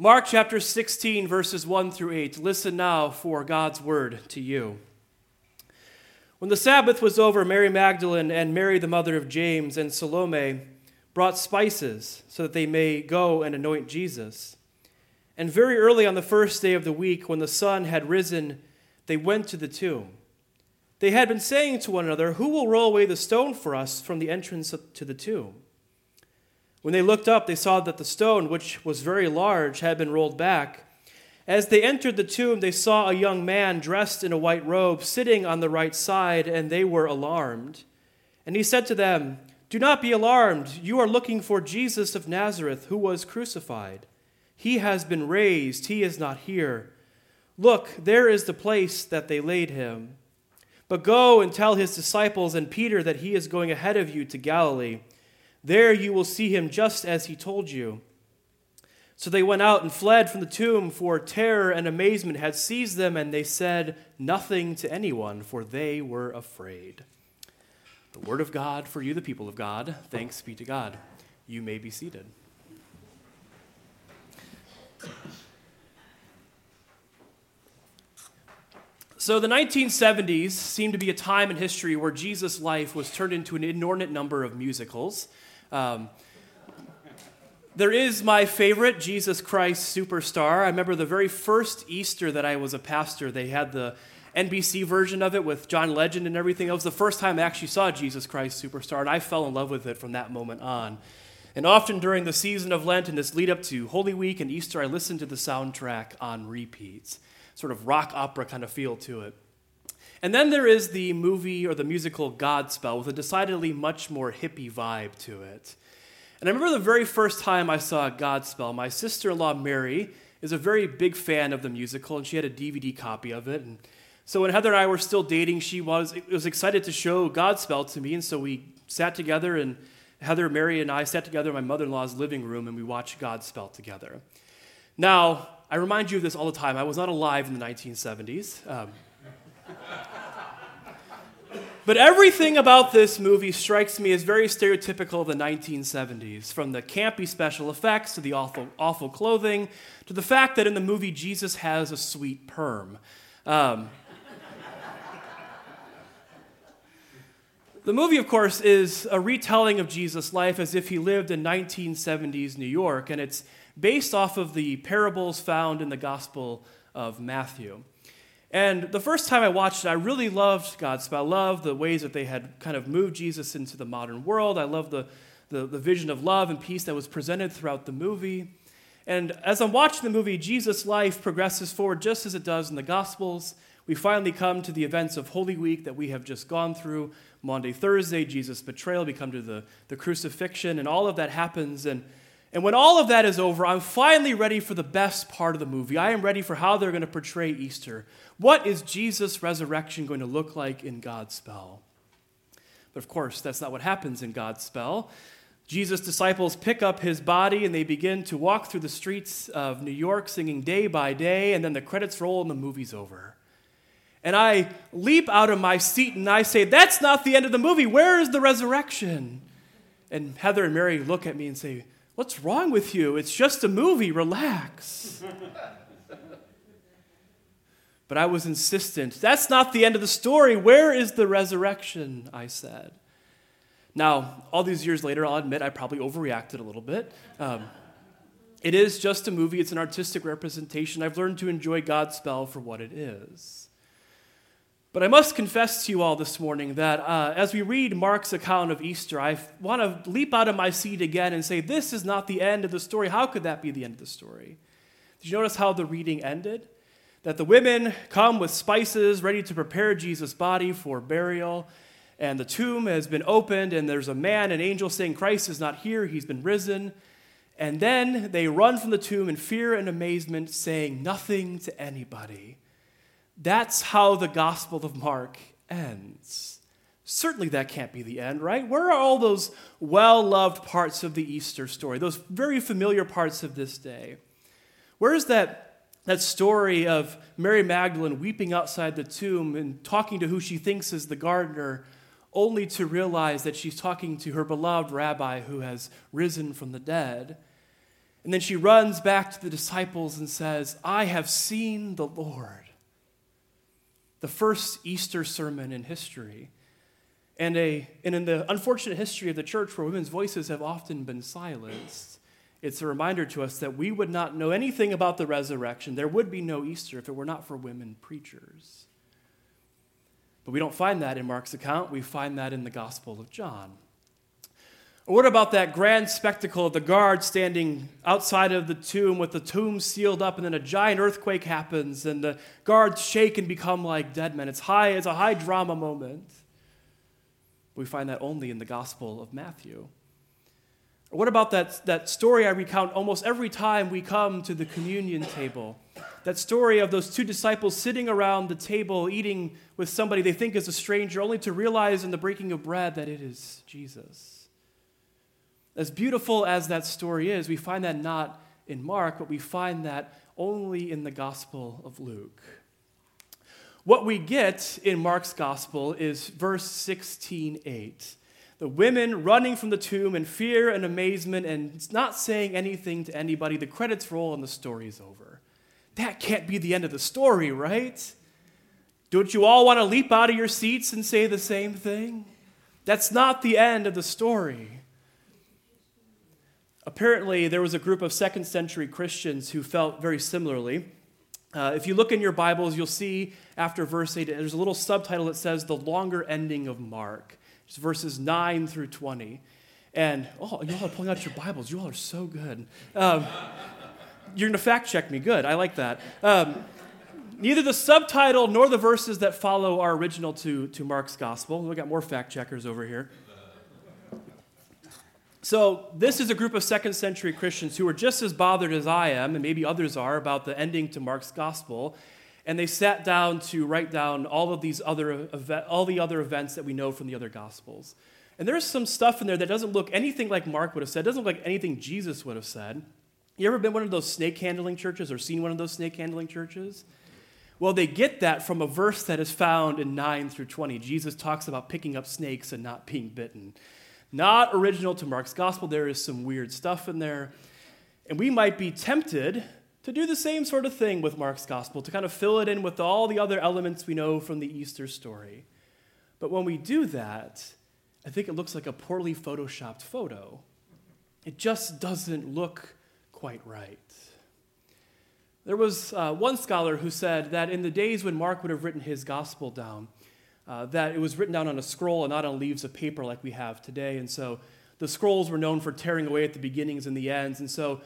Mark chapter 16, verses 1 through 8. Listen now for God's word to you. When the Sabbath was over, Mary Magdalene and Mary, the mother of James, and Salome brought spices so that they may go and anoint Jesus. And very early on the first day of the week, when the sun had risen, they went to the tomb. They had been saying to one another, Who will roll away the stone for us from the entrance to the tomb? When they looked up, they saw that the stone, which was very large, had been rolled back. As they entered the tomb, they saw a young man dressed in a white robe sitting on the right side, and they were alarmed. And he said to them, Do not be alarmed. You are looking for Jesus of Nazareth, who was crucified. He has been raised, he is not here. Look, there is the place that they laid him. But go and tell his disciples and Peter that he is going ahead of you to Galilee. There you will see him just as he told you. So they went out and fled from the tomb, for terror and amazement had seized them, and they said nothing to anyone, for they were afraid. The word of God for you, the people of God. Thanks be to God. You may be seated. So, the 1970s seemed to be a time in history where Jesus' life was turned into an inordinate number of musicals. Um, there is my favorite, Jesus Christ Superstar. I remember the very first Easter that I was a pastor, they had the NBC version of it with John Legend and everything. It was the first time I actually saw Jesus Christ Superstar, and I fell in love with it from that moment on. And often during the season of Lent and this lead up to Holy Week and Easter, I listened to the soundtrack on repeats. Sort of rock opera kind of feel to it. And then there is the movie or the musical Godspell with a decidedly much more hippie vibe to it. And I remember the very first time I saw Godspell, my sister in law Mary is a very big fan of the musical, and she had a DVD copy of it. And so when Heather and I were still dating, she was, was excited to show Godspell to me, and so we sat together, and Heather, Mary, and I sat together in my mother in law's living room, and we watched Godspell together. Now, I remind you of this all the time. I was not alive in the 1970s. Um, but everything about this movie strikes me as very stereotypical of the 1970s, from the campy special effects to the awful, awful clothing to the fact that in the movie Jesus has a sweet perm. Um, the movie, of course, is a retelling of Jesus' life as if he lived in 1970s New York, and it's based off of the parables found in the Gospel of Matthew. And the first time I watched it, I really loved Godspell. I loved the ways that they had kind of moved Jesus into the modern world. I loved the, the, the vision of love and peace that was presented throughout the movie. And as I'm watching the movie, Jesus' life progresses forward just as it does in the Gospels. We finally come to the events of Holy Week that we have just gone through. Maundy, Thursday, Jesus' betrayal, we come to the, the crucifixion, and all of that happens. And and when all of that is over, I'm finally ready for the best part of the movie. I am ready for how they're going to portray Easter. What is Jesus' resurrection going to look like in Godspell? But of course, that's not what happens in Godspell. Jesus' disciples pick up his body and they begin to walk through the streets of New York singing day by day, and then the credits roll and the movie's over. And I leap out of my seat and I say, That's not the end of the movie. Where is the resurrection? And Heather and Mary look at me and say, What's wrong with you? It's just a movie. Relax. but I was insistent. That's not the end of the story. Where is the resurrection? I said. Now, all these years later, I'll admit I probably overreacted a little bit. Um, it is just a movie, it's an artistic representation. I've learned to enjoy Godspell for what it is. But I must confess to you all this morning that uh, as we read Mark's account of Easter, I want to leap out of my seat again and say, This is not the end of the story. How could that be the end of the story? Did you notice how the reading ended? That the women come with spices ready to prepare Jesus' body for burial, and the tomb has been opened, and there's a man, an angel saying, Christ is not here, he's been risen. And then they run from the tomb in fear and amazement, saying nothing to anybody. That's how the Gospel of Mark ends. Certainly, that can't be the end, right? Where are all those well loved parts of the Easter story, those very familiar parts of this day? Where's that, that story of Mary Magdalene weeping outside the tomb and talking to who she thinks is the gardener, only to realize that she's talking to her beloved rabbi who has risen from the dead? And then she runs back to the disciples and says, I have seen the Lord. The first Easter sermon in history. And, a, and in the unfortunate history of the church where women's voices have often been silenced, it's a reminder to us that we would not know anything about the resurrection. There would be no Easter if it were not for women preachers. But we don't find that in Mark's account, we find that in the Gospel of John. What about that grand spectacle of the guard standing outside of the tomb with the tomb sealed up, and then a giant earthquake happens, and the guards shake and become like dead men? It's high, it's a high drama moment. We find that only in the Gospel of Matthew. What about that, that story I recount almost every time we come to the communion table? That story of those two disciples sitting around the table eating with somebody they think is a stranger, only to realize in the breaking of bread that it is Jesus. As beautiful as that story is, we find that not in Mark, but we find that only in the Gospel of Luke. What we get in Mark's Gospel is verse 16:8. The women running from the tomb in fear and amazement and not saying anything to anybody. The credits roll and the story's over. That can't be the end of the story, right? Don't you all want to leap out of your seats and say the same thing? That's not the end of the story. Apparently, there was a group of second century Christians who felt very similarly. Uh, if you look in your Bibles, you'll see after verse 8, there's a little subtitle that says the longer ending of Mark. It's verses 9 through 20. And, oh, y'all are pulling out your Bibles. You all are so good. Um, you're going to fact check me. Good. I like that. Um, neither the subtitle nor the verses that follow are original to, to Mark's gospel. We've got more fact checkers over here. So, this is a group of second century Christians who are just as bothered as I am, and maybe others are, about the ending to Mark's gospel. And they sat down to write down all of these other all the other events that we know from the other gospels. And there's some stuff in there that doesn't look anything like Mark would have said, doesn't look like anything Jesus would have said. You ever been one of those snake handling churches or seen one of those snake handling churches? Well, they get that from a verse that is found in 9 through 20. Jesus talks about picking up snakes and not being bitten. Not original to Mark's gospel. There is some weird stuff in there. And we might be tempted to do the same sort of thing with Mark's gospel, to kind of fill it in with all the other elements we know from the Easter story. But when we do that, I think it looks like a poorly photoshopped photo. It just doesn't look quite right. There was uh, one scholar who said that in the days when Mark would have written his gospel down, uh, that it was written down on a scroll and not on leaves of paper like we have today. And so the scrolls were known for tearing away at the beginnings and the ends. And so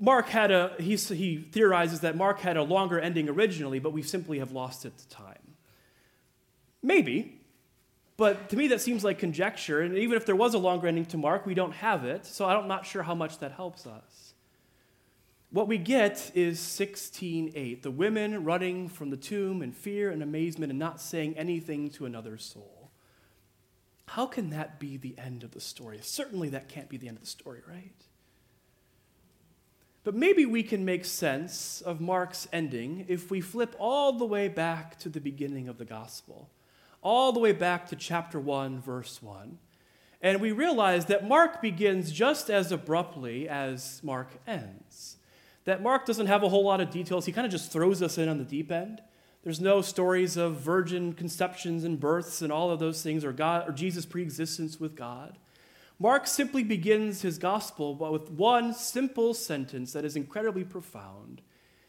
Mark had a, he, he theorizes that Mark had a longer ending originally, but we simply have lost it to time. Maybe, but to me that seems like conjecture. And even if there was a longer ending to Mark, we don't have it. So I'm not sure how much that helps us. What we get is 16:8, the women running from the tomb in fear and amazement and not saying anything to another soul. How can that be the end of the story? Certainly that can't be the end of the story, right? But maybe we can make sense of Mark's ending if we flip all the way back to the beginning of the gospel, all the way back to chapter 1, verse 1. And we realize that Mark begins just as abruptly as Mark ends that Mark doesn't have a whole lot of details. He kind of just throws us in on the deep end. There's no stories of virgin conceptions and births and all of those things or God or Jesus' preexistence with God. Mark simply begins his gospel with one simple sentence that is incredibly profound.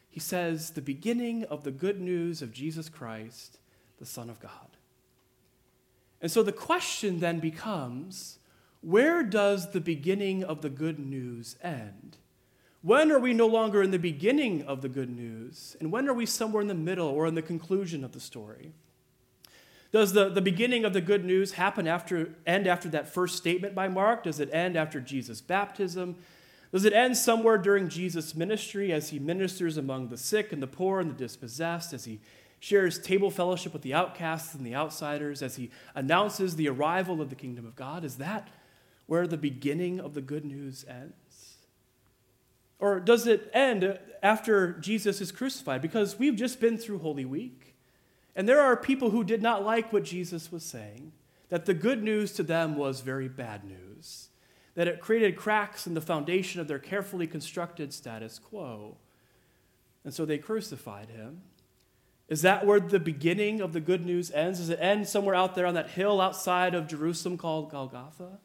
He says, "The beginning of the good news of Jesus Christ, the Son of God." And so the question then becomes, where does the beginning of the good news end? When are we no longer in the beginning of the good news? And when are we somewhere in the middle or in the conclusion of the story? Does the, the beginning of the good news happen after end after that first statement by Mark? Does it end after Jesus' baptism? Does it end somewhere during Jesus' ministry as he ministers among the sick and the poor and the dispossessed, as he shares table fellowship with the outcasts and the outsiders, as he announces the arrival of the kingdom of God? Is that where the beginning of the good news ends? Or does it end after Jesus is crucified? Because we've just been through Holy Week. And there are people who did not like what Jesus was saying, that the good news to them was very bad news. that it created cracks in the foundation of their carefully constructed status quo. And so they crucified him. Is that where the beginning of the good news ends? Does it end somewhere out there on that hill outside of Jerusalem called Golgotha?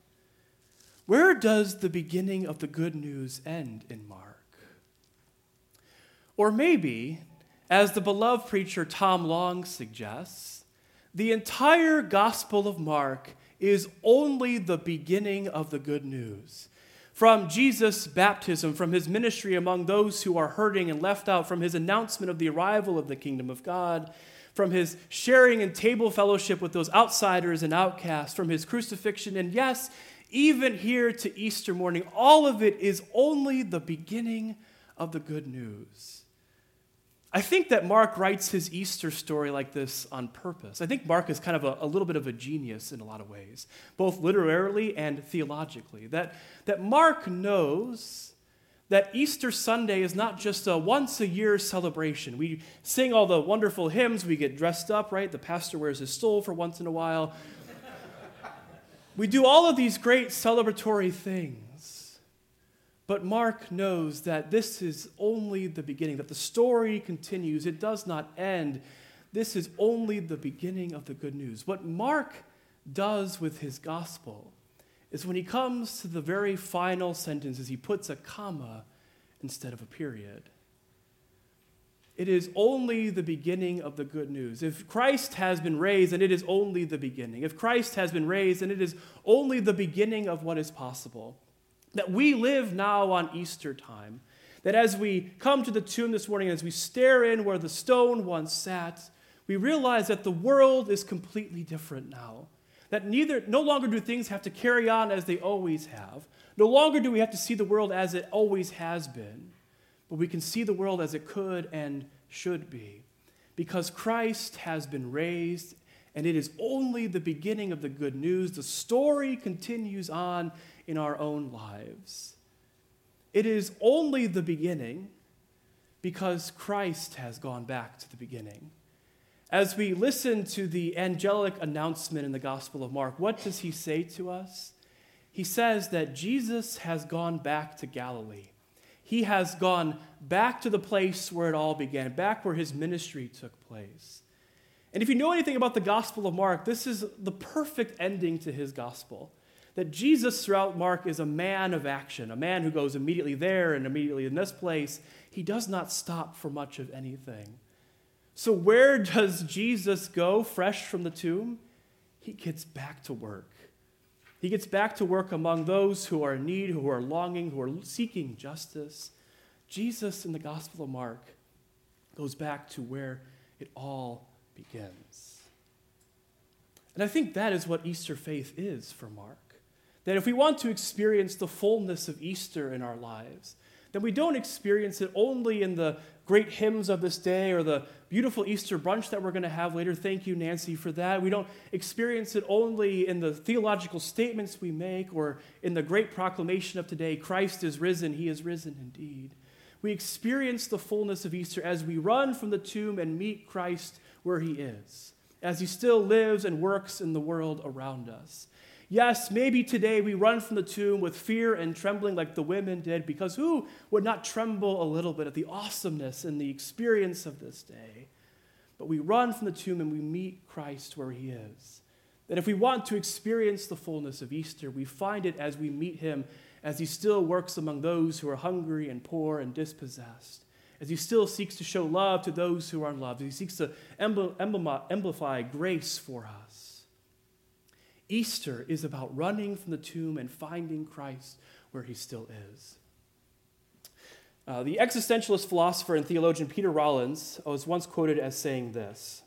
Where does the beginning of the good news end in Mark? Or maybe, as the beloved preacher Tom Long suggests, the entire Gospel of Mark is only the beginning of the good news. From Jesus' baptism, from his ministry among those who are hurting and left out, from his announcement of the arrival of the kingdom of God, from his sharing and table fellowship with those outsiders and outcasts, from his crucifixion, and yes, even here to Easter morning, all of it is only the beginning of the good news. I think that Mark writes his Easter story like this on purpose. I think Mark is kind of a, a, little bit of a genius in a lot of ways, both literarily and theologically. That, that Mark knows that Easter Sunday is not just a once a year celebration. We sing all the wonderful hymns, we get dressed up, right? The pastor wears his stole for once in a while. We do all of these great celebratory things. But Mark knows that this is only the beginning, that the story continues, it does not end. This is only the beginning of the good news. What Mark does with his gospel is when he comes to the very final sentences, he puts a comma instead of a period. It is only the beginning of the good news. If Christ has been raised, and it is only the beginning. If Christ has been raised, and it is only the beginning of what is possible. That we live now on Easter time. That as we come to the tomb this morning, as we stare in where the stone once sat, we realize that the world is completely different now. That neither, no longer do things have to carry on as they always have. No longer do we have to see the world as it always has been, but we can see the world as it could and should be. Because Christ has been raised, and it is only the beginning of the good news. The story continues on in our own lives. It is only the beginning because Christ has gone back to the beginning. As we listen to the angelic announcement in the Gospel of Mark, what does he say to us? He says that Jesus has gone back to Galilee. He has gone back to the place where it all began, back where his ministry took place. And if you know anything about the Gospel of Mark, this is the perfect ending to his gospel that Jesus throughout Mark is a man of action, a man who goes immediately there and immediately in this place. He does not stop for much of anything. So, where does Jesus go fresh from the tomb? He gets back to work. He gets back to work among those who are in need, who are longing, who are seeking justice. Jesus in the Gospel of Mark goes back to where it all begins. And I think that is what Easter faith is for Mark. That if we want to experience the fullness of Easter in our lives, then we don't experience it only in the great hymns of this day or the beautiful Easter brunch that we're going to have later. Thank you, Nancy, for that. We don't experience it only in the theological statements we make or in the great proclamation of today Christ is risen, he is risen indeed. We experience the fullness of Easter as we run from the tomb and meet Christ where he is, as he still lives and works in the world around us. Yes, maybe today we run from the tomb with fear and trembling like the women did, because who would not tremble a little bit at the awesomeness and the experience of this day? But we run from the tomb and we meet Christ where he is. That if we want to experience the fullness of Easter, we find it as we meet him, as he still works among those who are hungry and poor and dispossessed, as he still seeks to show love to those who are unloved, as he seeks to amplify grace for us. Easter is about running from the tomb and finding Christ where he still is. Uh, the existentialist philosopher and theologian Peter Rollins was once quoted as saying this.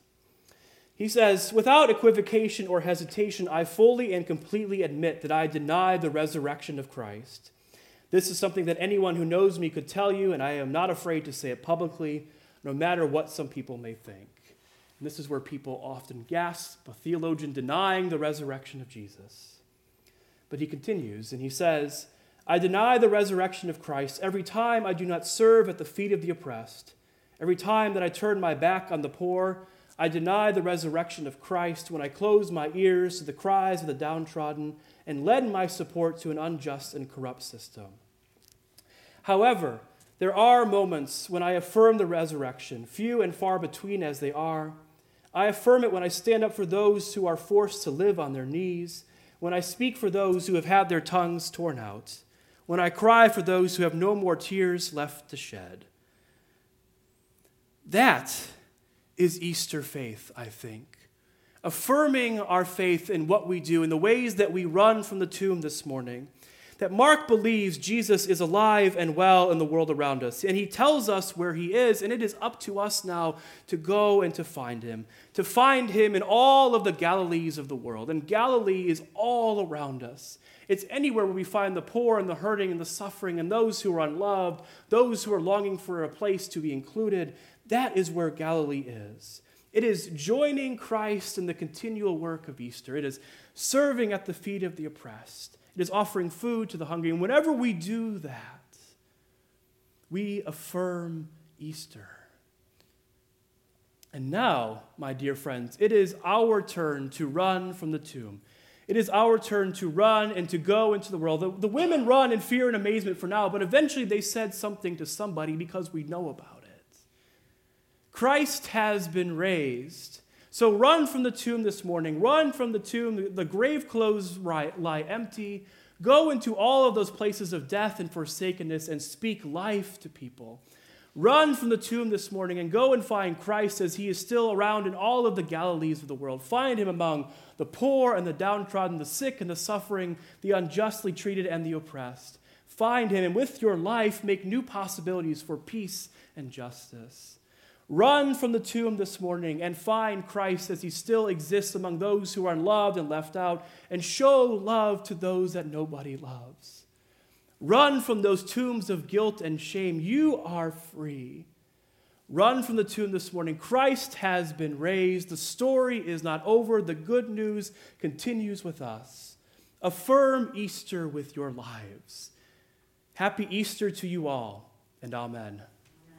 He says, Without equivocation or hesitation, I fully and completely admit that I deny the resurrection of Christ. This is something that anyone who knows me could tell you, and I am not afraid to say it publicly, no matter what some people may think. And this is where people often gasp, a theologian denying the resurrection of Jesus. But he continues and he says, I deny the resurrection of Christ every time I do not serve at the feet of the oppressed. Every time that I turn my back on the poor, I deny the resurrection of Christ when I close my ears to the cries of the downtrodden and lend my support to an unjust and corrupt system. However, there are moments when I affirm the resurrection, few and far between as they are. I affirm it when I stand up for those who are forced to live on their knees, when I speak for those who have had their tongues torn out, when I cry for those who have no more tears left to shed. That is Easter faith, I think. Affirming our faith in what we do, in the ways that we run from the tomb this morning. That Mark believes Jesus is alive and well in the world around us. And he tells us where he is, and it is up to us now to go and to find him. To find him in all of the Galilees of the world. And Galilee is all around us. It's anywhere where we find the poor and the hurting and the suffering and those who are unloved, those who are longing for a place to be included. That is where Galilee is. It is joining Christ in the continual work of Easter. It is serving at the feet of the oppressed. It is offering food to the hungry. And whenever we do that, we affirm Easter. And now, my dear friends, it is our turn to run from the tomb. It is our turn to run and to go into the world. The, the, women run in fear and amazement for now, but eventually they said something to somebody because we know about it. Christ has been raised. So run from the tomb this morning. Run from the tomb. The grave clothes lie empty. Go into all of those places of death and forsakenness and speak life to people. Run from the tomb this morning and go and find Christ as he is still around in all of the Galilees of the world. Find him among the poor and the downtrodden, the sick and the suffering, the unjustly treated and the oppressed. Find him and with your life make new possibilities for peace and justice. Run from the tomb this morning and find Christ as he still exists among those who are unloved and left out, and show love to those that nobody loves. Run from those tombs of guilt and shame. You are free. Run from the tomb this morning. Christ has been raised. The story is not over. The good news continues with us. Affirm Easter with your lives. Happy Easter to you all, and amen.